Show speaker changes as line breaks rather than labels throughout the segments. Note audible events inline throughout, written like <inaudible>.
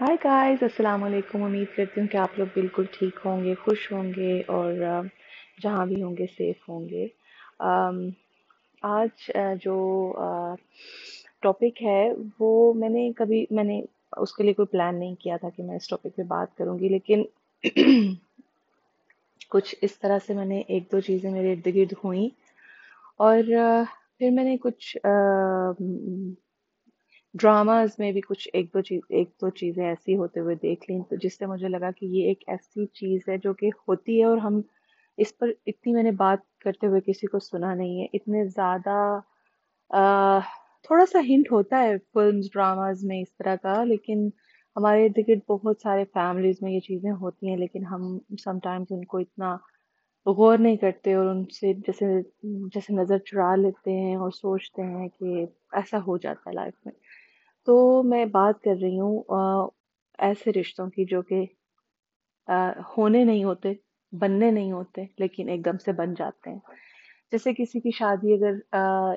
ہائے guys السلام علیکم امید کرتی ہوں کہ آپ لوگ بالکل ٹھیک ہوں گے خوش ہوں گے اور جہاں بھی ہوں گے سیف ہوں گے آج جو ٹاپک ہے وہ میں نے کبھی میں نے اس کے لیے کوئی پلان نہیں کیا تھا کہ میں اس ٹاپک پہ بات کروں گی لیکن کچھ اس طرح سے میں نے ایک دو چیزیں میرے ارد گرد ہوئیں اور پھر میں نے کچھ ڈراماز میں بھی کچھ ایک دو چیز ایک دو چیزیں ایسی ہوتے ہوئے دیکھ لیں، تو جس سے مجھے لگا کہ یہ ایک ایسی چیز ہے جو کہ ہوتی ہے اور ہم اس پر اتنی میں نے بات کرتے ہوئے کسی کو سنا نہیں ہے۔ اتنے زیادہ تھوڑا سا ہنٹ ہوتا ہے فلمز، ڈراماز میں اس طرح کا، لیکن ہمارے ارد گرد بہت سارے فیملیز میں یہ چیزیں ہوتی ہیں، لیکن ہم سم ٹائمز ان کو اتنا غور نہیں کرتے اور ان سے جیسے جیسے نظر چرا لیتے ہیں اور سوچتے ہیں کہ ایسا ہو جاتا ہے لائف میں۔ تو میں بات کر رہی ہوں ایسے رشتوں کی جو کہ ہونے نہیں ہوتے، بننے نہیں ہوتے، لیکن ایک دم سے بن جاتے ہیں۔ جیسے کسی کی شادی اگر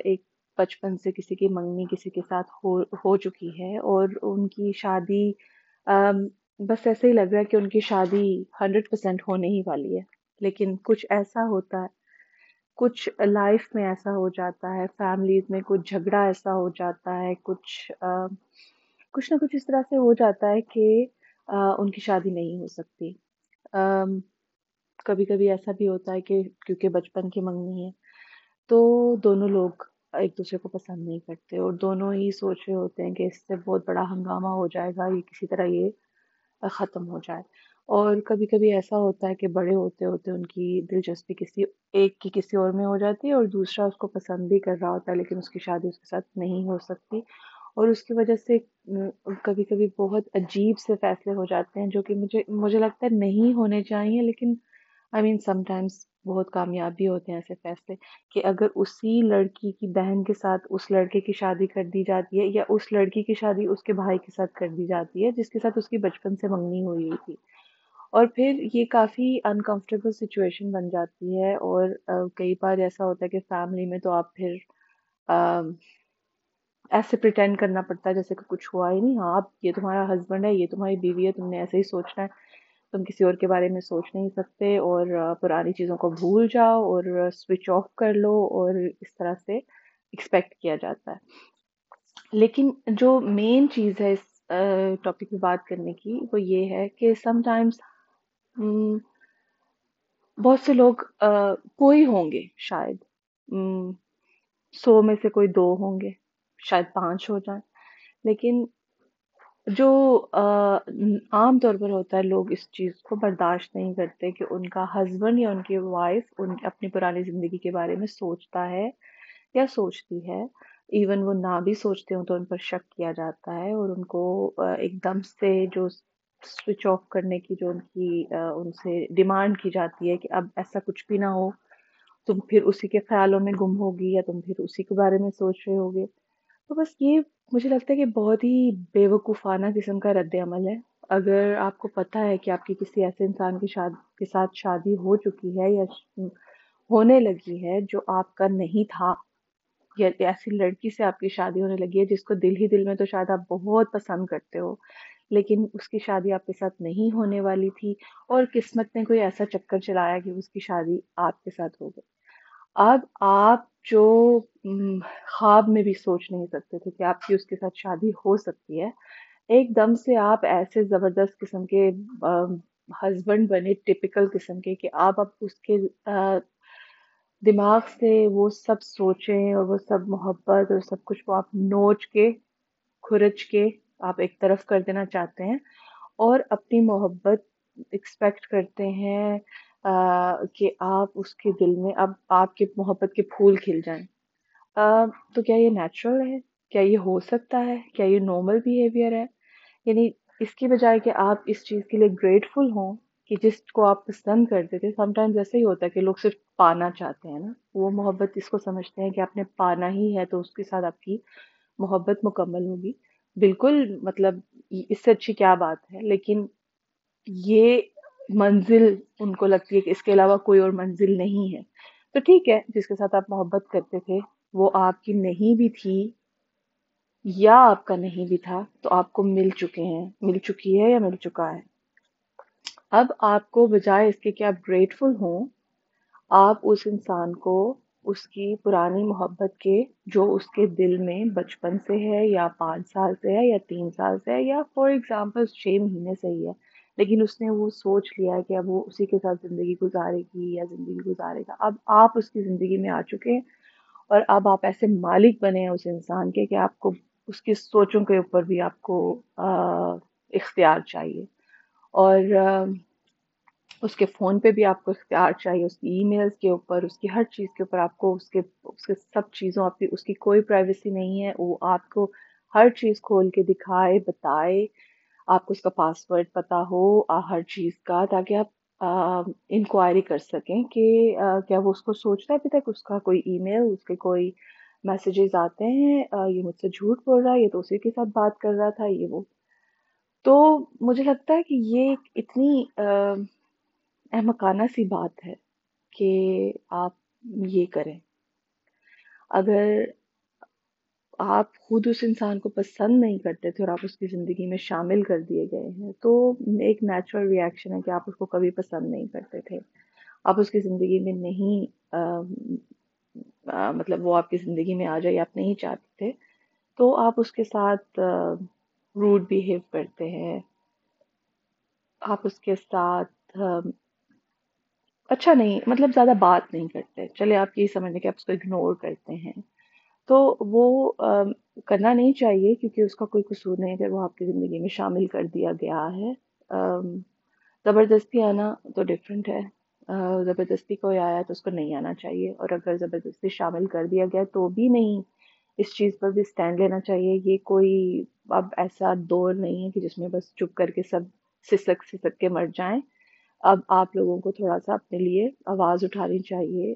ایک بچپن سے کسی کی منگنی کسی کے ساتھ ہو ہو چکی ہے اور ان کی شادی بس ایسے ہی لگ رہا ہے کہ ان کی شادی ہنڈریڈ پرسینٹ ہونے ہی والی ہے، لیکن کچھ ایسا ہوتا ہے۔ کچھ لائف میں ایسا ہو جاتا ہے فیملیز میں کچھ جھگڑا ایسا ہو جاتا ہے، کچھ کچھ نہ کچھ اس طرح سے ہو جاتا ہے کہ ان کی شادی نہیں ہو سکتی۔ کبھی کبھی ایسا بھی ہوتا ہے کہ کیونکہ بچپن کی منگنی ہے، تو دونوں لوگ ایک دوسرے کو پسند نہیں کرتے اور دونوں ہی سوچ رہے ہوتے ہیں کہ اس سے بہت بڑا ہنگامہ ہو جائے گا، یہ کسی طرح یہ ختم ہو جائے۔ اور کبھی کبھی ایسا ہوتا ہے کہ بڑے ہوتے ہوتے ان کی دلچسپی کسی ایک کی کسی اور میں ہو جاتی ہے اور دوسرا اس کو پسند بھی کر رہا ہوتا ہے لیکن اس کی شادی اس کے ساتھ نہیں ہو سکتی اور اس کی وجہ سے کبھی کبھی بہت عجیب سے فیصلے ہو جاتے ہیں جو کہ مجھے مجھے لگتا ہے نہیں ہونے چاہیے لیکن آئی مین سم ٹائمس بہت کامیاب بھی ہوتے ہیں ایسے فیصلے کہ اگر اسی لڑکی کی بہن کے ساتھ اس لڑکے کی شادی کر دی جاتی ہے یا اس لڑکی کی شادی اس کے بھائی کے ساتھ کر دی جاتی ہے جس کے ساتھ اس کی بچپن سے منگنی ہوئی تھی۔ اور پھر یہ کافی انکمفرٹیبل سچویشن بن جاتی ہے اور کئی بار ایسا ہوتا ہے کہ فیملی میں تو آپ پھر ایسے پریٹینڈ کرنا پڑتا ہے جیسے کہ کچھ ہوا ہی نہیں ہاں آپ یہ تمہارا ہسبینڈ ہے، یہ تمہاری بیوی ہے، تم نے ایسے ہی سوچنا ہے، تم کسی اور کے بارے میں سوچ نہیں سکتے اور پرانی چیزوں کو بھول جاؤ اور سوئچ آف کر لو اور اس طرح سے ایکسپیکٹ کیا جاتا ہے۔ لیکن جو مین چیز ہے اس ٹاپک میں بات کرنے کی وہ یہ ہے کہ سم ٹائمس بہت سے لوگ کوئی ہوں گے شاید۔ سو میں سے کوئی دو ہوں گے، شاید پانچ ہو جائیں۔ لیکن جو عام طور پر ہوتا ہے، لوگ اس چیز کو برداشت نہیں کرتے کہ ان کا ہسبینڈ یا ان کی وائف ان اپنی پرانی زندگی کے بارے میں سوچتا ہے یا سوچتی ہے۔ ایون وہ نہ بھی سوچتے ہوں تو ان پر شک کیا جاتا ہے اور ان کو ایک دم سے جو سوئچ آف کرنے کی جو ان کی ان سے ڈیمانڈ کی جاتی ہے کہ اب ایسا کچھ بھی نہ ہو، تم پھر اسی کے خیالوں میں گم ہوگی یا تم پھر اسی کے بارے میں سوچ رہے ہوگے۔ تو بس یہ مجھے لگتا ہے کہ بہت ہی بے وقوفانہ قسم کا رد عمل ہے۔ اگر آپ کو پتہ ہے کہ آپ کی کسی ایسے انسان کی شاد، کے ساتھ شادی ہو چکی ہے یا ہونے لگی ہے جو آپ کا نہیں تھا، یا ایسی لڑکی سے آپ کی شادی ہونے لگی ہے جس کو دل ہی دل میں تو شاید آپ بہت پسند کرتے ہو لیکن اس کی شادی آپ کے ساتھ نہیں ہونے والی تھی اور قسمت نے کوئی ایسا چکر چلایا کہ اس کی شادی آپ کے ساتھ ہو گئی۔ اب آپ جو خواب میں بھی سوچ نہیں سکتے تھے کہ آپ کی اس کے ساتھ شادی ہو سکتی ہے، ایک دم سے آپ ایسے زبردست قسم کے ہسبینڈ بنے ٹپکل قسم کے کہ آپ اب اس کے دماغ سے وہ سب سوچیں اور وہ سب محبت اور سب کچھ وہ آپ نوچ کے، کھرچ کے آپ ایک طرف کر دینا چاہتے ہیں اور اپنی محبت ایکسپیکٹ کرتے ہیں کہ آپ اس کے دل میں، اب آپ کے محبت کے پھول کھل جائیں۔ تو کیا یہ نیچرل ہے؟ کیا یہ ہو سکتا ہے؟ کیا یہ نارمل بیہیویئر ہے؟ یعنی اس کی بجائے کہ آپ اس چیز کے لیے گریٹفل ہوں کہ جس کو آپ پسند کرتے تھے۔ سم ٹائمز ایسا ہی ہوتا ہے کہ لوگ صرف پانا چاہتے ہیں نا۔ وہ محبت اس کو سمجھتے ہیں کہ آپ نے پانا ہی ہے تو اس کے ساتھ آپ کی محبت مکمل ہوگی۔ بالکل مطلب اس سے اچھی کیا بات ہے؟ لیکن یہ منزل ان کو لگتی ہے کہ اس کے علاوہ کوئی اور منزل نہیں ہے۔ تو ٹھیک ہے، جس کے ساتھ آپ محبت کرتے تھے، وہ آپ کی نہیں بھی تھی یا آپ کا نہیں بھی تھا، تو آپ کو مل چکے ہیں۔ مل چکی ہے یا مل چکا ہے؟ اب آپ کو بجائے اس کے کہ آپ گریٹفل ہوں، آپ اس انسان کو اس کی پرانی محبت کے، جو اس کے دل میں بچپن سے ہے، یا پانچ سال سے ہے، یا تین سال سے ہے، یا فار ایگزامپل چھ مہینے سے ہی ہے۔ لیکن اس نے وہ سوچ لیا کہ اب وہ اسی کے ساتھ زندگی گزارے گی یا زندگی گزارے گا۔ اب آپ اس کی زندگی میں آ چکے ہیں اور اب آپ ایسے مالک بنے ہیں اس انسان کے کہ آپ کو اس کی سوچوں کے اوپر بھی آپ کو اختیار چاہیے۔ اور اس کے فون پہ بھی آپ کو اختیار چاہیے، اس کی ای میلز کے اوپر، اس کی ہر چیز کے اوپر آپ کو اس کے اس کے سب چیزوں، آپ کی، اس کی کوئی پرائیویسی نہیں ہے، وہ آپ کو ہر چیز کھول کے دکھائے، بتائے، آپ کو اس کا پاسورڈ پتا ہو ہر چیز کا، تاکہ آپ انکوائری کر سکیں کہ کیا وہ اس کو سوچتا ہے ابھی تک، اس کا کوئی ای میل اس کے کوئی میسیجز آتے ہیں یہ مجھ سے جھوٹ بول رہا ہے، یہ تو اسی کے ساتھ بات کر رہا تھا، یہ وہ۔ تو مجھے لگتا ہے کہ یہ اتنی احمقانہ سی بات ہے کہ آپ یہ کریں۔ اگر آپ خود اس انسان کو پسند نہیں کرتے تھے اور آپ اس کی زندگی میں شامل کر دیے گئے ہیں تو ایک نیچرل ریئیکشن ہے کہ آپ اس کو کبھی پسند نہیں کرتے تھے۔ آپ اس کی زندگی میں نہیں آ, مطلب وہ آپ کی زندگی میں آ جائے آپ نہیں چاہتے تھے تو آپ اس کے ساتھ روڈ بیہیو کرتے ہیں۔ آپ اس کے ساتھ اچھا نہیں مطلب زیادہ بات نہیں کرتے۔ چلے، آپ یہی سمجھیں کہ آپ اس کو اگنور کرتے ہیں۔ تو وہ کرنا نہیں چاہیے کیونکہ اس کا کوئی قصور نہیں اگر وہ آپ کی زندگی میں شامل کر دیا گیا ہے۔ زبردستی آنا تو ڈفرینٹ ہے۔ زبردستی کوئی آیا تو اس کو نہیں آنا چاہیے۔ اور اگر زبردستی شامل کر دیا گیا تو بھی نہیں۔ اس چیز پر بھی اسٹینڈ لینا چاہیے۔ یہ کوئی اب ایسا دور نہیں ہے کہ جس میں بس چپ کر کے سب سسک سسک کے مر جائیں۔ اب آپ لوگوں کو تھوڑا سا اپنے لیے آواز اٹھانی چاہیے۔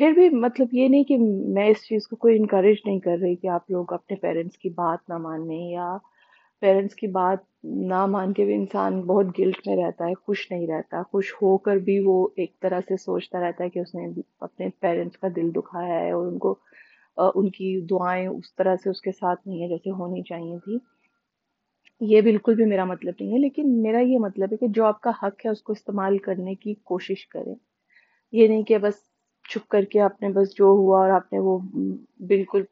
پھر بھی مطلب یہ نہیں کہ میں اس چیز کو کوئی انکریج نہیں کر رہی کہ آپ لوگ اپنے پیرنٹس کی بات نہ مانیں یا پیرنٹس کی بات نہ مان کے بھی انسان بہت گلٹ میں رہتا ہے، خوش نہیں رہتا۔ خوش ہو کر بھی وہ ایک طرح سے سوچتا رہتا ہے کہ اس نے اپنے پیرنٹس کا دل دکھایا ہے اور ان کو ان کی دعائیں اس طرح سے اس کے ساتھ نہیں ہے جیسے ہونی چاہیے تھی۔ یہ بالکل بھی میرا مطلب نہیں ہے، لیکن میرا یہ مطلب ہے کہ جو آپ کا حق ہے اس کو استعمال کرنے کی کوشش کریں۔ یہ نہیں کہ بس چھپ کر کے آپ نے بس جو ہوا اور آپ نے وہ بالکل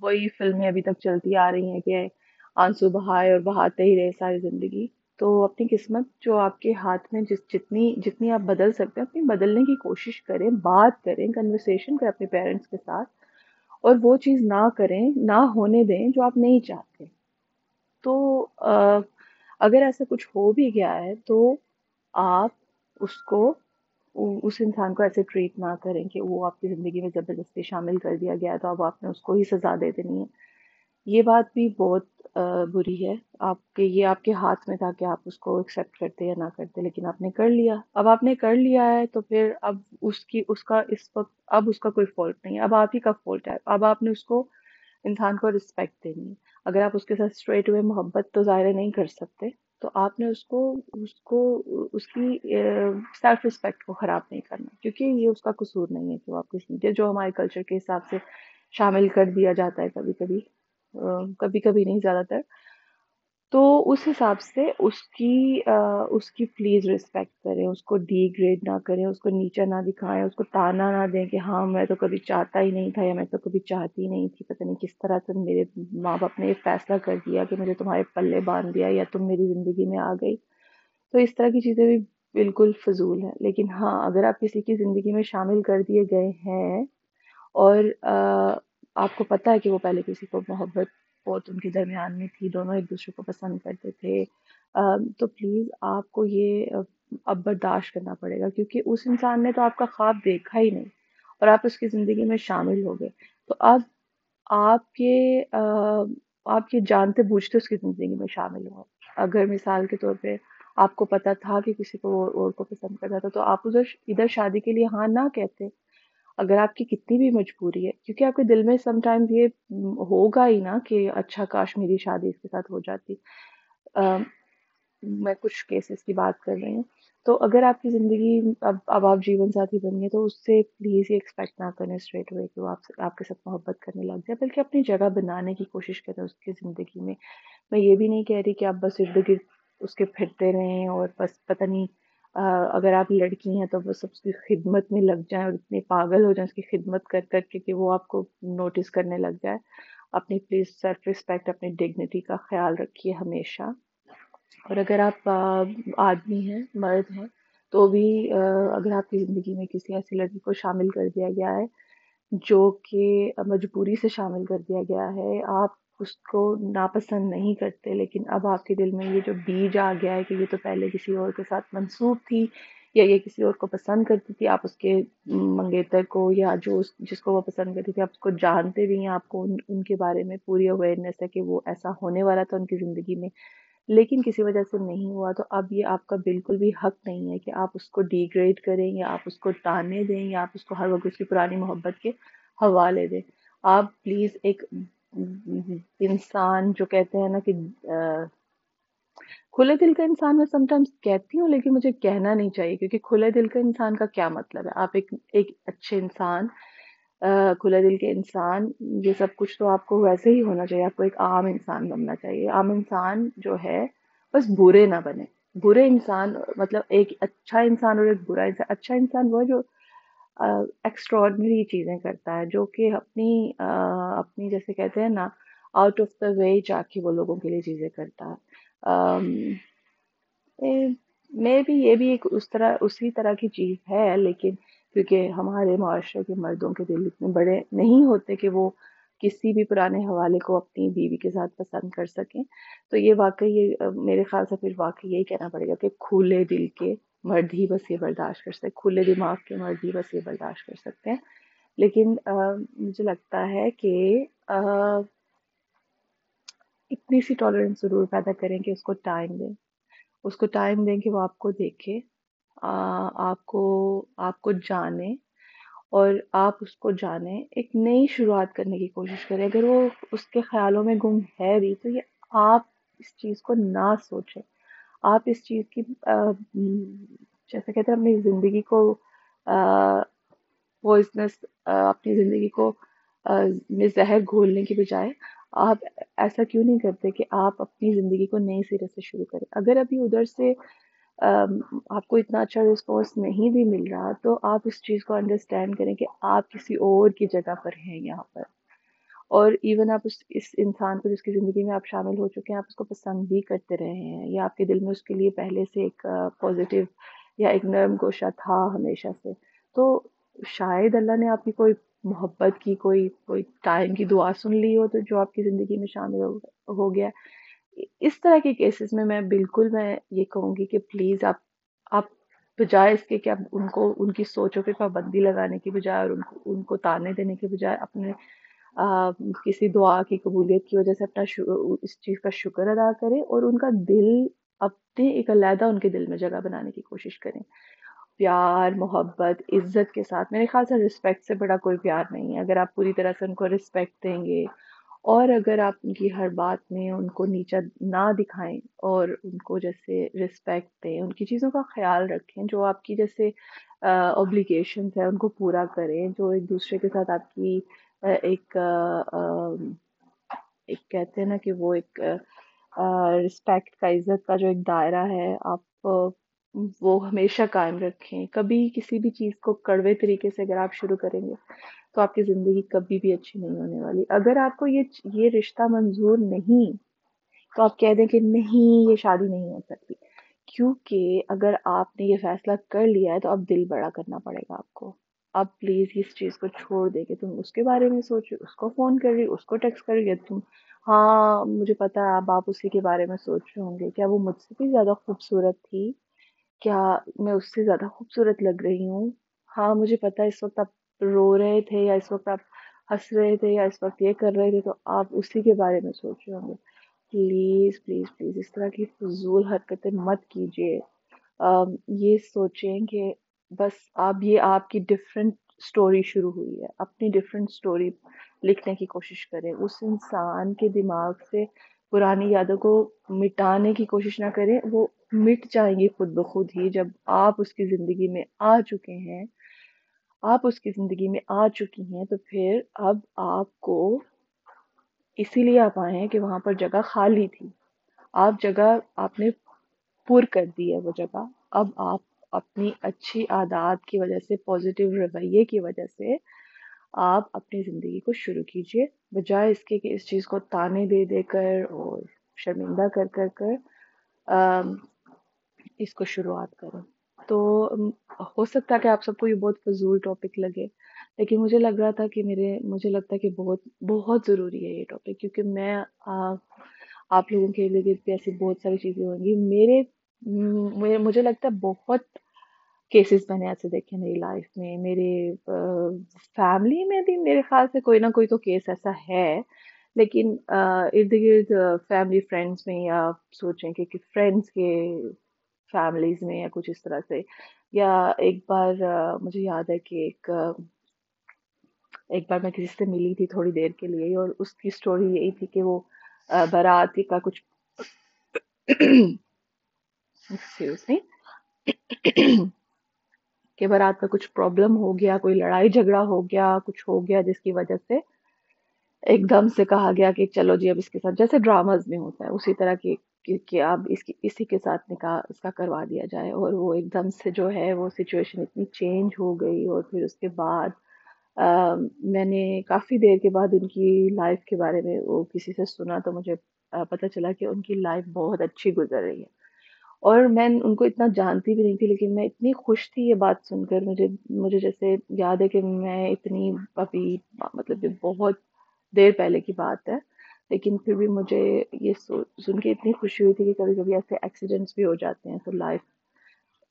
وہی فلمیں ابھی تک چلتی آ رہی ہیں کہ آنسو بہائے اور بہاتے ہی رہے ساری زندگی۔ تو اپنی قسمت جو آپ کے ہاتھ میں جس، جتنی جتنی آپ بدل سکتے ہیں، اپنی بدلنے کی کوشش کریں، بات کریں کنورسیشن کریں اپنے پیرنٹس کے ساتھ اور وہ چیز نہ کریں، نہ ہونے دیں جو آپ نہیں چاہتے۔ تو اگر ایسا کچھ ہو بھی گیا ہے تو آپ اس کو، اس انسان کو ایسے ٹریٹ نہ کریں کہ وہ آپ کی زندگی میں زبردستی شامل کر دیا گیا تو اب آپ نے اس کو ہی سزا دے دینی ہے۔ یہ بات بھی بہت بری ہے۔ آپ کے، یہ آپ کے ہاتھ میں تھا کہ آپ اس کو ایکسیپٹ کرتے یا نہ کرتے، لیکن آپ نے کر لیا۔ اب آپ نے کر لیا ہے تو پھر اب اس کی، اس کا اس وقت، اب اس کا کوئی فالٹ نہیں ہے۔ اب آپ ہی کا فالٹ ہے۔ اب آپ نے اس کو انسان کو رسپیکٹ دینی ہے۔ اگر آپ اس کے ساتھ اسٹریٹ ہوئے، محبت تو ظاہر نہیں کر سکتے، تو آپ نے اس کو اس کو، اس کی سیلف رسپیکٹ کو خراب نہیں کرنا، کیونکہ یہ اس کا قصور نہیں ہے کہ وہ آپ کسی جو ہمارے کلچر کے حساب سے شامل کر دیا جاتا ہے کبھی کبھی کبھی کبھی نہیں، زیادہ تر۔ تو اس حساب سے اس کی اس کی پلیز رسپیکٹ کریں، اس کو ڈی گریڈ نہ کریں، اس کو نیچا نہ دکھائیں، اس کو تانا نہ دیں کہ ہاں میں تو کبھی چاہتا ہی نہیں تھا یا میں تو کبھی چاہتی نہیں تھی، پتہ نہیں کس طرح سے میرے ماں باپ نے یہ فیصلہ کر دیا کہ مجھے تمہارے پلے باندھ دیا یا تم میری زندگی میں آ گئی۔ تو اس طرح کی چیزیں بھی بالکل فضول ہیں۔ لیکن ہاں اگر آپ کسی کی زندگی میں شامل کر دیے گئے ہیں اور آپ کو پتہ ہے کہ وہ پہلے کسی کو محبت بہت ان کے درمیان میں تھی، دونوں ایک دوسرے کو پسند کرتے تھے۔ تو پلیز آپ کو یہ اب برداشت کرنا پڑے گا کیونکہ اس انسان نے تو آپ کا خواب دیکھا ہی نہیں اور آپ اس کی زندگی میں شامل ہو گئے۔ تو اب آپ کے آپ کے جانتے بوجھتے اس کی زندگی میں شامل ہوں۔ اگر مثال کے طور پہ آپ کو پتا تھا کہ کسی کو اور کو پسند کرتا تھا تو آپ ادھر ادھر شادی کے لیے ہاں نہ کہتے۔ اگر آپ کی کتنی بھی مجبوری ہے، کیونکہ آپ کے دل میں سم ٹائمز یہ ہوگا ہی نا کہ اچھا کاش میری شادی اس کے ساتھ ہو جاتی۔ میں کچھ کیسز کی بات کر رہی ہوں۔ تو اگر آپ کی زندگی اب اب آپ جیون ساتھی بنیے تو اس سے پلیز یہ ایکسپیکٹ نہ کریں اسٹریٹ ہوئے کہ وہ آپ آپ کے ساتھ محبت کرنے لگ جائے۔ بلکہ اپنی جگہ بنانے کی کوشش کریں اس کی زندگی میں۔ میں یہ بھی نہیں کہہ رہی کہ آپ بس ارد گرد اس کے پھرتے رہیں اور بس پتہ نہیں اگر آپ لڑکی ہیں تو بس اس کی خدمت میں لگ جائیں اور اتنے پاگل ہو جائیں، اس کی خدمت کر کر کے کہ وہ آپ کو نوٹس کرنے لگ جائے۔ اپنی پلیز سیلف رسپیکٹ اپنی ڈگنیٹی کا خیال رکھیے ہمیشہ۔ اور اگر آپ آدمی ہیں، مرد ہیں، تو بھی اگر آپ کی زندگی میں کسی ایسی لڑکی کو شامل کر دیا گیا ہے جو کہ مجبوری سے شامل کر دیا گیا ہے، آپ اس کو ناپسند نہیں کرتے، لیکن اب آپ کے دل میں یہ جو بیج آ گیا ہے کہ یہ تو پہلے کسی اور کے ساتھ منسوخ تھی یا یہ کسی اور کو پسند کرتی تھی، آپ اس کے منگیتر کو یا جو جس کو وہ پسند کرتی تھی، آپ اس کو جانتے بھی ہیں، آپ کو ان ان کے بارے میں پوری اویئرنیس ہے کہ وہ ایسا ہونے والا تھا ان کی زندگی میں، لیکن کسی وجہ سے نہیں ہوا۔ تو اب یہ آپ کا بالکل بھی حق نہیں ہے کہ آپ اس کو ڈیگریڈ کریں یا آپ اس کو ٹانے دیں یا آپ اس کو ہر وقت اس کی پرانی محبت کے حوالے دیں۔ آپ پلیز ایک انسان جو کہتے ہیں نا کہ کھلے دل کا انسان میں سم ٹائمس کہتی ہوں، لیکن مجھے کہنا نہیں چاہیے، کیونکہ کھلے دل کا انسان کا کیا مطلب ہے؟ آپ ایک ایک اچھے انسان کھلے دل کے انسان، یہ سب کچھ تو آپ کو ویسے ہی ہونا چاہیے، آپ کو ایک عام انسان بننا چاہیے۔ عام انسان جو ہے، بس برے نہ بنے۔ برے انسان مطلب ایک اچھا انسان اور ایک برا انسان۔ اچھا انسان وہ جو ایکسٹرارڈنری چیزیں کرتا ہے، جو کہ اپنی اپنی جیسے کہتے ہیں نا آؤٹ آف دا وے جا کے وہ لوگوں کے لیے چیزیں کرتا ہے۔ میں بھی یہ بھی ایک اس طرح، اسی طرح کی چیز ہے، لیکن کیونکہ ہمارے معاشرے کے مردوں کے دل اتنے بڑے نہیں ہوتے کہ وہ کسی بھی پرانے حوالے کو اپنی بیوی کے ساتھ پسند کر سکیں، تو یہ واقعی، میرے خیال سے پھر واقعی یہی کہنا پڑے گا کہ کھلے دل کے مرد ہی بس یہ برداشت کر سکتے کھلے دماغ کے مرد ہی بس یہ برداشت کر سکتے ہیں۔ لیکن مجھے لگتا ہے کہ اتنی سی ٹالرنس ضرور پیدا کریں کہ اس کو ٹائم دیں۔ اس کو ٹائم دیں کہ وہ آپ کو دیکھے آپ کو آپ کو جانے۔ اور آپ اس کو جانیں ایک نئی شروعات کرنے کی کوشش کریں۔ اگر وہ اس کے خیالوں میں گم ہے بھی، تو یہ آپ اس چیز کو نہ سوچیں۔ آپ اس چیز کی جیسے کہتے ہیں، اپنی زندگی کو پوائزنس اپنی زندگی کو میں زہر گھولنے کی بجائے آپ ایسا کیوں نہیں کرتے کہ آپ اپنی زندگی کو نئے سرے سے شروع کریں؟ اگر ابھی ادھر سے آپ کو اتنا اچھا رسپانس نہیں بھی مل رہا تو آپ اس چیز کو انڈرسٹینڈ کریں کہ آپ کسی اور کی جگہ پر ہیں یہاں پر۔ اور ایون آپ اس اس انسان کو جس کی زندگی میں آپ شامل ہو چکے ہیں، آپ اس کو پسند بھی کرتے رہے ہیں یا آپ کے دل میں اس کے لیے پہلے سے ایک پازیٹیو یا ایک نرم گوشہ تھا ہمیشہ سے۔ تو شاید اللہ نے آپ کی کوئی محبت کی، کوئی کوئی ٹائم کی دعا سن لی ہو تو جو آپ کی زندگی میں شامل ہو گیا اس طرح کے کیسز میں میں بالکل میں یہ کہوں گی کہ پلیز آپ آپ بجائے اس کے کہ آپ ان کو، ان کی سوچوں پہ پابندی لگانے کی بجائے اور ان کو ان کو تانے دینے کے بجائے اپنے کسی دعا کی قبولیت کی وجہ سے اپنا اس چیز کا شکر ادا کریں اور ان کا دل اپنے ایک علیحدہ ان کے دل میں جگہ بنانے کی کوشش کریں۔ پیار، محبت، عزت کے ساتھ، میرے خیال سے رسپیکٹ سے بڑا کوئی پیار نہیں ہے۔ اگر آپ پوری طرح سے ان کو رسپیکٹ دیں گے اور اگر آپ ان کی ہر بات میں ان کو نیچا نہ دکھائیں اور ان کو جیسے رسپیکٹ دیں، ان کی چیزوں کا خیال رکھیں جو آپ کی جیسے اوبلیگیشنس ہیں، ان کو پورا کریں، جو ایک دوسرے کے ساتھ آپ کی ایک ایک کہتے ہیں نا کہ وہ ایک رسپیکٹ کا، عزت کا جو ایک دائرہ ہے، آپ، وہ ہمیشہ قائم رکھیں۔ کبھی کسی بھی چیز کو کڑوے طریقے سے اگر آپ شروع کریں گے، تو آپ کی زندگی کبھی بھی اچھی نہیں ہونے والی۔ اگر آپ کو یہ یہ رشتہ منظور نہیں، تو آپ کہہ دیں کہ نہیں، یہ شادی نہیں ہو سکتی۔ کیونکہ اگر آپ نے یہ فیصلہ کر لیا ہے، تو اب دل بڑا کرنا پڑے گا آپ کو۔ اب پلیز اس چیز کو چھوڑ دے کہ تم اس کے بارے میں سوچ اس کو فون کر رہی، اس کو ٹیکس کر رہی تم ہاں مجھے پتا ہے، اب آپ اسی کے بارے میں سوچ رہے ہوں گے۔ کیا وہ مجھ سے بھی زیادہ خوبصورت تھی؟ کیا میں اس سے زیادہ خوبصورت لگ رہی ہوں؟ ہاں مجھے پتا اس وقت آپ رو رہے تھے یا اس وقت آپ ہنس رہے تھے یا اس وقت یہ کر رہے تھے، تو آپ اسی کے بارے میں سوچ رہے ہوں گے۔ پلیز پلیز پلیز اس طرح کی فضول حرکتیں مت کیجیے۔ یہ سوچیں کہ بس اب یہ آپ کی ڈفرینٹ اسٹوری شروع ہوئی ہے۔ اپنی ڈفرینٹ اسٹوری لکھنے کی کوشش کریں۔ اس انسان کے دماغ سے پرانی یادوں کو مٹانے کی کوشش نہ کریں۔ وہ مٹ جائیں گی خود بخود ہی۔ جب آپ اس کی زندگی میں آ چکے ہیں، آپ اس کی زندگی میں آ چکی ہیں، تو پھر اب آپ کو اسی لیے آپ آئے ہیں کہ وہاں پر جگہ خالی تھی۔ آپ جگہ آپ نے پر کر دی ہے، وہ جگہ۔ اب آپ اپنی اچھی عادات کی وجہ سے پازیٹیو رویے کی وجہ سے آپ اپنی زندگی کو شروع کیجیے بجائے اس کے کہ اس چیز کو تانے دے دے کر اور شرمندہ کر کر کر اس کو شروعات کریں۔ تو ہو سکتا ہے کہ آپ سب کو یہ بہت فضول ٹاپک لگے، لیکن مجھے لگ رہا تھا کہ میرے، مجھے لگتا ہے کہ بہت بہت ضروری ہے یہ ٹاپک کیونکہ میں آپ لوگوں کے لیے بھی ایسی بہت ساری چیزیں ہوں گی۔ میرے مجھے لگتا ہے بہت کیسز میں نے ایسے دیکھے میری لائف میں، میرے فیملی میں بھی میرے خیال سے کوئی نہ کوئی تو کیس ایسا ہے۔ لیکن ارد گرد فیملی فرینڈس میں یا سوچیں کہ فرینڈس کے فیملیز میں یا کچھ اس طرح سے۔ یا ایک بار مجھے یاد ہے کہ ایک ایک بار میں کسی سے ملی تھی تھوڑی دیر کے لیے اور اس کی سٹوری یہی تھی کہ وہ بارات کا کچھ <coughs> <coughs> کہ بارات کا کچھ پرابلم ہو گیا، کوئی لڑائی جھگڑا ہو گیا، کچھ ہو گیا جس کی وجہ سے ایک دم سے کہا گیا کہ چلو جی اب اس کے ساتھ، جیسے ڈراماز میں ہوتا ہے، اسی طرح کی کہ اب اس کی اسی کے ساتھ نکاح، اس کا کروا دیا جائے اور وہ ایک دم سے جو ہے وہ سچویشن اتنی چینج ہو گئی اور پھر اس کے بعد میں نے کافی دیر کے بعد ان کی لائف کے بارے میں وہ کسی سے سنا تو مجھے پتہ چلا کہ ان کی لائف بہت اچھی گزر رہی ہے۔ اور میں ان کو اتنا جانتی بھی نہیں تھی، لیکن میں اتنی خوش تھی یہ بات سن کر۔ مجھے مجھے جیسے یاد ہے کہ میں اتنی ابھی مطلب بہت دیر پہلے کی بات ہے، لیکن پھر بھی مجھے یہ سن کے اتنی خوشی ہوئی تھی کہ کبھی کبھی ایسے ایکسیڈنٹس بھی ہو جاتے ہیں تو لائف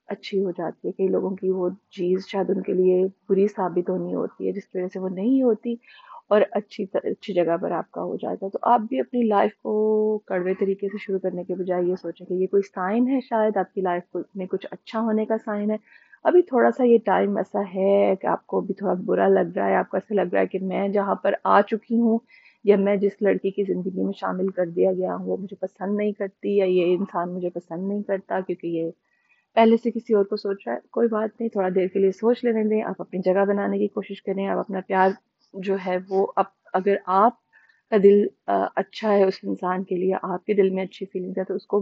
اچھی ہو جاتی ہے۔ کئی لوگوں کی وہ چیز شاید ان کے لیے بری ثابت ہونی ہوتی ہے، جس کی وجہ سے وہ نہیں ہوتی۔ اور اچھی اچھی جگہ پر آپ کا ہو جاتا ہے۔ تو آپ بھی اپنی لائف کو کڑوے طریقے سے شروع کرنے کے بجائے یہ سوچیں کہ یہ کوئی سائن ہے شاید آپ کی لائف میں کچھ اچھا ہونے کا سائن ہے۔ ابھی تھوڑا سا یہ ٹائم ایسا ہے کہ آپ کو بھی تھوڑا برا لگ رہا ہے۔ آپ کو ایسا لگ رہا ہے کہ میں جہاں پر آ چکی ہوں یا میں جس لڑکی کی زندگی میں شامل کر دیا گیا ہوں وہ مجھے پسند نہیں کرتی یا یہ انسان مجھے پسند نہیں کرتا کیونکہ یہ پہلے سے کسی اور کو سوچ رہا ہے۔ کوئی بات نہیں، تھوڑا دیر کے لیے سوچ لینے دیں۔ آپ اپنی جگہ بنانے کی کوشش کریں، آپ اپنا پیار جو ہے وہ اب اگر آپ کا دل اچھا ہے اس انسان کے لیے، آپ کے دل میں اچھی فیلنگ ہے تو اس کو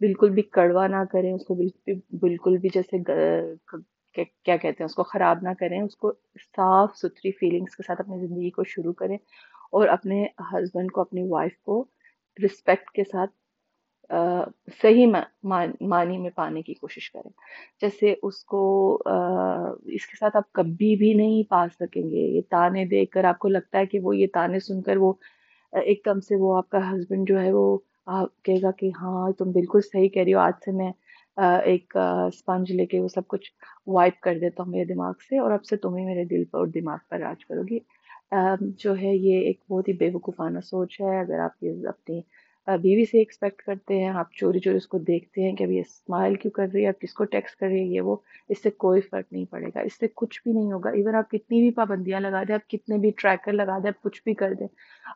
بالکل بھی کڑوا نہ کریں، اس کو بالکل بھی جیسے کیا کہتے ہیں، اس کو خراب نہ کریں، اس کو صاف ستھری فیلنگس کے ساتھ اپنی زندگی کو شروع کریں اور اپنے ہسبینڈ کو، اپنی وائف کو رسپیکٹ کے ساتھ صحیح معنی میں پانے کی کوشش کریں۔ جیسے اس کو اس کے ساتھ آپ کبھی بھی نہیں پا سکیں گے۔ یہ تانے دیکھ کر آپ کو لگتا ہے کہ وہ، یہ تانے سن کر وہ ایک دم سے وہ آپ کا ہسبینڈ جو ہے وہ کہے گا کہ ہاں تم بالکل صحیح کہہ رہی ہو۔ آج سے میں ایک اسپنج لے کے وہ سب کچھ وائپ کر دیتا ہوں میرے دماغ سے اور اب سے تمہیں میرے دل پر اور دماغ پر راج کرو گی۔ جو ہے یہ ایک بہت ہی بے وقوفانہ سوچ ہے۔ اگر آپ یہ اپنی بیوی سے ایکسپیکٹ کرتے ہیں، آپ چوری چوری اس کو دیکھتے ہیں کہ ابھی یہ اسمائل کیوں کر رہی ہے آپ کس کو ٹیکس کر رہی ہے، یہ وہ، اس سے کوئی فرق نہیں پڑے گا، اس سے کچھ بھی نہیں ہوگا۔ ایون آپ کتنی بھی پابندیاں لگا دیں، آپ کتنے بھی ٹریکر لگا دیں، آپ کچھ بھی کر دیں،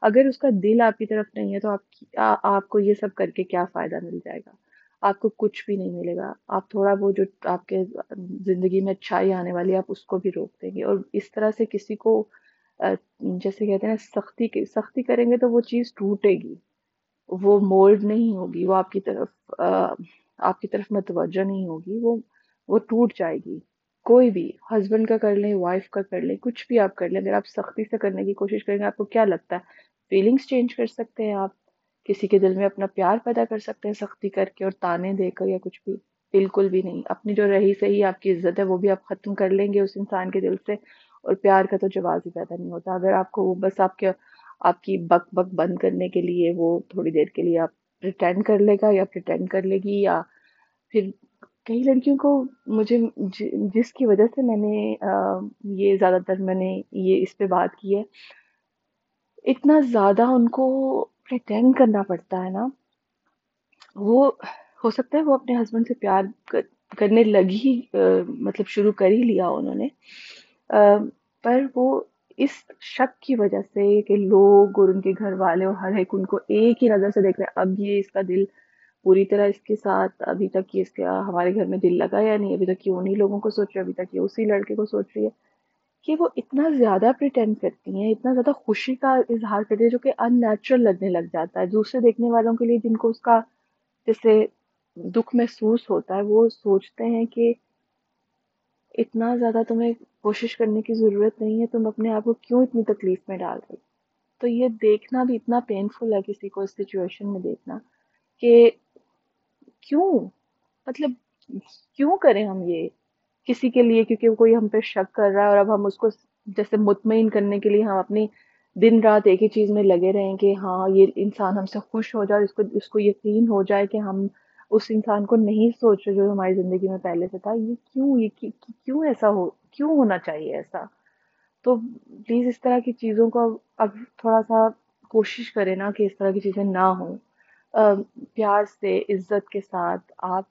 اگر اس کا دل آپ کی طرف نہیں ہے تو آپ آپ کو یہ سب کر کے کیا فائدہ مل جائے گا؟ آپ کو کچھ بھی نہیں ملے گا۔ آپ تھوڑا وہ جو آپ کے زندگی میں اچھائی آنے والی آپ اس کو بھی روک دیں گے۔ اور اس طرح سے کسی کو جیسے کہتے ہیں سختی سختی کریں گے تو وہ چیز ٹوٹے گی۔ وہ مولڈ نہیں ہوگی، وہ آپ کی طرف آپ کی طرف متوجہ نہیں ہوگی، وہ وہ ٹوٹ جائے گی۔ کوئی بھی ہسبینڈ کا کر لیں وائف کا کر لیں، کچھ بھی آپ کر لیں، اگر آپ سختی سے کرنے کی کوشش کریں گے، آپ کو کیا لگتا ہے؟ فیلنگس چینج کر سکتے ہیں آپ، کسی کے دل میں اپنا پیار پیدا کر سکتے ہیں سختی کر کے اور تانے دے کر یا کچھ بھی۔ بالکل بھی نہیں، اپنی جو رہی صحیح آپ کی عزت ہے، وہ بھی آپ ختم کر لیں گے اس انسان کے دل سے اور پیار کا تو جواز ہی پیدا نہیں ہوتا۔ اگر آپ کو بس آپ کے آپ کی بک بک بند کرنے کے لیے وہ تھوڑی دیر کے لیے آپ پریٹینڈ کر لے گا یا پریٹینڈ کر لے گی یا پھر کئی لڑکیوں کو مجھے جس کی وجہ سے میں نے یہ زیادہ تر میں نے یہ اس پہ بات کی ہے، اتنا زیادہ ان کو پریٹینڈ کرنا پڑتا ہے نا، وہ ہو سکتا ہے وہ اپنے ہسبینڈ سے پیار کرنے لگی مطلب شروع کر ہی لیا انہوں نے پر وہ اس شک کی وجہ سے کہ لوگ اور ان کے گھر والے اور ہر ایک ان کو ایک ہی نظر سے دیکھ رہے ہیں۔ اب یہ اس کا دل پوری طرح اس کے ساتھ، ابھی تک یہ اس کا ہمارے گھر میں دل لگا یا نہیں؟ ابھی تک یہ انہیں لوگوں کو سوچ رہی ہے، ابھی تک یہ اسی لڑکے کو سوچ رہی ہے کہ وہ اتنا زیادہ پریٹینڈ کرتی ہیں، اتنا زیادہ خوشی کا اظہار کرتی ہے جو کہ ان نیچرل لگنے لگ جاتا ہے۔ دوسرے دیکھنے والوں کے لیے جن کو اس کا جیسے دکھ محسوس ہوتا ہے، وہ سوچتے ہیں کہ اتنا زیادہ تمہیں کوشش کرنے کی ضرورت نہیں ہے، تم اپنے آپ کو کیوں اتنی تکلیف میں ڈال رہی تو یہ دیکھنا بھی اتنا پینفل ہے کسی کو اس سچویشن میں دیکھنا کہ کیوں؟ مطلب کیوں کریں ہم یہ کسی کے لیے؟ کیونکہ کوئی ہم پہ شک کر رہا ہے اور اب ہم اس کو جیسے مطمئن کرنے کے لیے ہم اپنی دن رات ایک ہی چیز میں لگے رہیں کہ ہاں یہ انسان ہم سے خوش ہو جائے اس کو اس کو یقین ہو جائے کہ ہم اس انسان کو نہیں سوچ رہے جو ہماری زندگی میں پہلے سے تھا، یہ کیوں یہ کیوں ایسا ہو، کیوں ہونا چاہیے ایسا؟ تو پلیز اس طرح کی چیزوں کو اب تھوڑا سا کوشش کریں نا کہ اس طرح کی چیزیں نہ ہوں۔ پیار سے، عزت کے ساتھ، آپ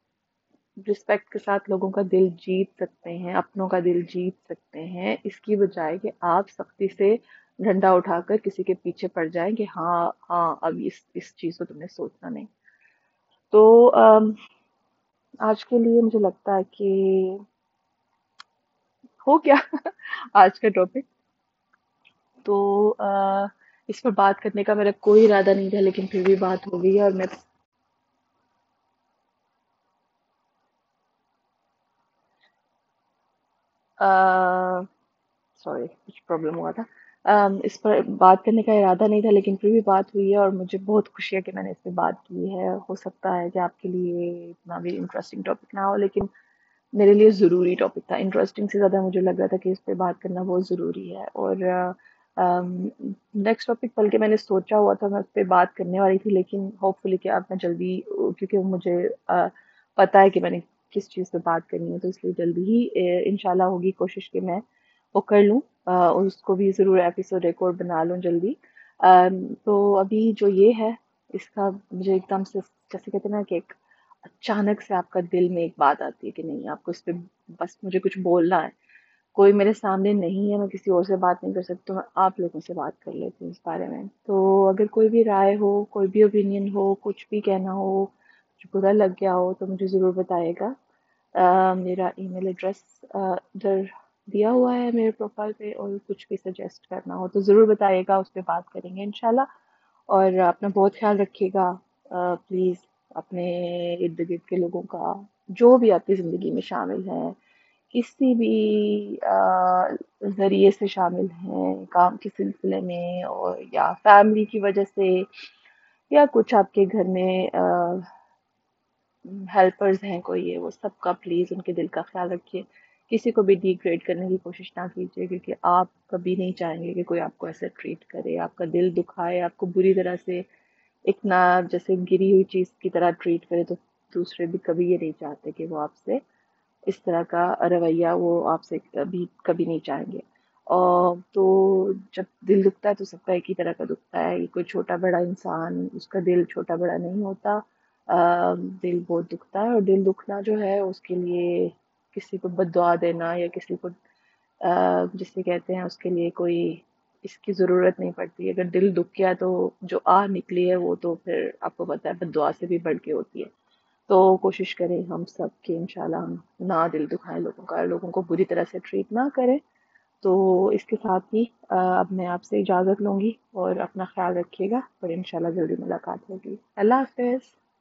رسپیکٹ کے ساتھ لوگوں کا دل جیت سکتے ہیں، اپنوں کا دل جیت سکتے ہیں۔ اس کی بجائے کہ آپ سختی سے ڈنڈا اٹھا کر کسی کے پیچھے پڑ جائیں کہ ہاں ہاں اب اس اس چیز کو تم نے سوچنا نہیں۔ تو آج کے لیے مجھے لگتا ہے کہ ہو گیا <laughs> آج کا ٹاپک تو اس پر بات کرنے کا میرا کوئی ارادہ نہیں تھا، لیکن پھر بھی بات ہو گئی اور میں سوری کچھ پرابلم ہوا تھا۔ اس پر بات کرنے کا ارادہ نہیں تھا، لیکن پھر بھی بات ہوئی ہے اور مجھے بہت خوشی ہے کہ میں نے اس پہ بات کی ہے۔ ہو سکتا ہے کہ آپ کے لیے اتنا بھی انٹرسٹنگ ٹاپک نہ ہو، لیکن میرے لیے ضروری ٹاپک تھا۔ انٹرسٹنگ سے زیادہ مجھے لگ رہا تھا کہ اس پہ بات کرنا بہت ضروری ہے۔ اور نیکسٹ ٹاپک بلکہ میں نے سوچا ہوا تھا، میں اس پہ بات کرنے والی تھی، لیکن ہوپ فلی کہ اب میں جلدی، کیونکہ مجھے پتا ہے کہ میں نے کس چیز پہ بات کرنی ہے، تو اس لیے جلدی ہی انشاءاللہ ہوگی کوشش کہ میں وہ کر لوں اس کو بھی ضرور ایپیسوڈ ریکارڈ بنا لوں جلدی۔ تو ابھی جو یہ ہے، اس کا مجھے ایک دم سے جیسے کہتے ہیں نا کہ ایک اچانک سے آپ کا دل میں ایک بات آتی ہے کہ نہیں، آپ کو اس پہ بس مجھے کچھ بولنا ہے۔ کوئی میرے سامنے نہیں ہے، میں کسی اور سے بات نہیں کر سکتی، تو میں آپ لوگوں سے بات کر لیتی ہوں اس بارے میں۔ تو اگر کوئی بھی رائے ہو، کوئی بھی اوپینین ہو، کچھ بھی کہنا ہو کچھ برا لگ گیا ہو، تو مجھے ضرور بتائے گا۔ میرا ای میل ایڈریس ادھر دیا ہوا ہے میرے پروفائل پہ اور کچھ بھی سجیسٹ کرنا ہو تو ضرور بتائیے گا، اس پہ بات کریں گے انشاءاللہ۔ اور اپنا بہت خیال رکھیے گا پلیز اپنے ارد گرد کے لوگوں کا، جو بھی آپ کی زندگی میں شامل ہیں، کسی بھی ذریعے سے شامل ہیں، کام کے سلسلے میں اور، یا فیملی کی وجہ سے، یا کچھ آپ کے گھر میں ہیلپرز ہیں کوئی وہ سب کا پلیز ان کے دل کا خیال رکھیے۔ کسی کو بھی ڈی گریڈ کرنے کی کوشش نہ کیجیے، کیونکہ آپ کبھی نہیں چاہیں گے کہ کوئی آپ کو ایسے ٹریٹ کرے۔ آپ کا دل دکھائے، آپ کو بری طرح سے ایک نہ جیسے گری ہوئی چیز کی طرح ٹریٹ کرے تو دوسرے بھی کبھی یہ نہیں چاہتے کہ وہ آپ سے اس طرح کا رویہ وہ آپ سے کبھی کبھی نہیں چاہیں گے۔ اور تو جب دل دکھتا ہے تو سب کا ایک ہی طرح کا دکھتا ہے۔ کوئی چھوٹا بڑا انسان، اس کا دل چھوٹا بڑا نہیں ہوتا دل بہت دکھتا ہے اور دل دکھنا جو ہے اس کے لیے کسی کو بد دعا دینا یا کسی کو جسے کہتے ہیں، اس کے لیے کوئی اس کی ضرورت نہیں پڑتی۔ اگر دل دکھ گیا تو جو آہ نکلی ہے وہ تو پھر آپ کو پتا ہے، بد دعا سے بھی بڑھ کے ہوتی ہے۔ تو کوشش کریں ہم سب کہ انشاءاللہ ہم نہ دل دکھائیں لوگوں کا، لوگوں کو بری طرح سے ٹریٹ نہ کریں۔ تو اس کے ساتھ ہی اب میں آپ سے اجازت لوں گی اور اپنا خیال رکھیے گا اور انشاءاللہ جلدی ملاقات ہوگی۔ اللہ حافظ۔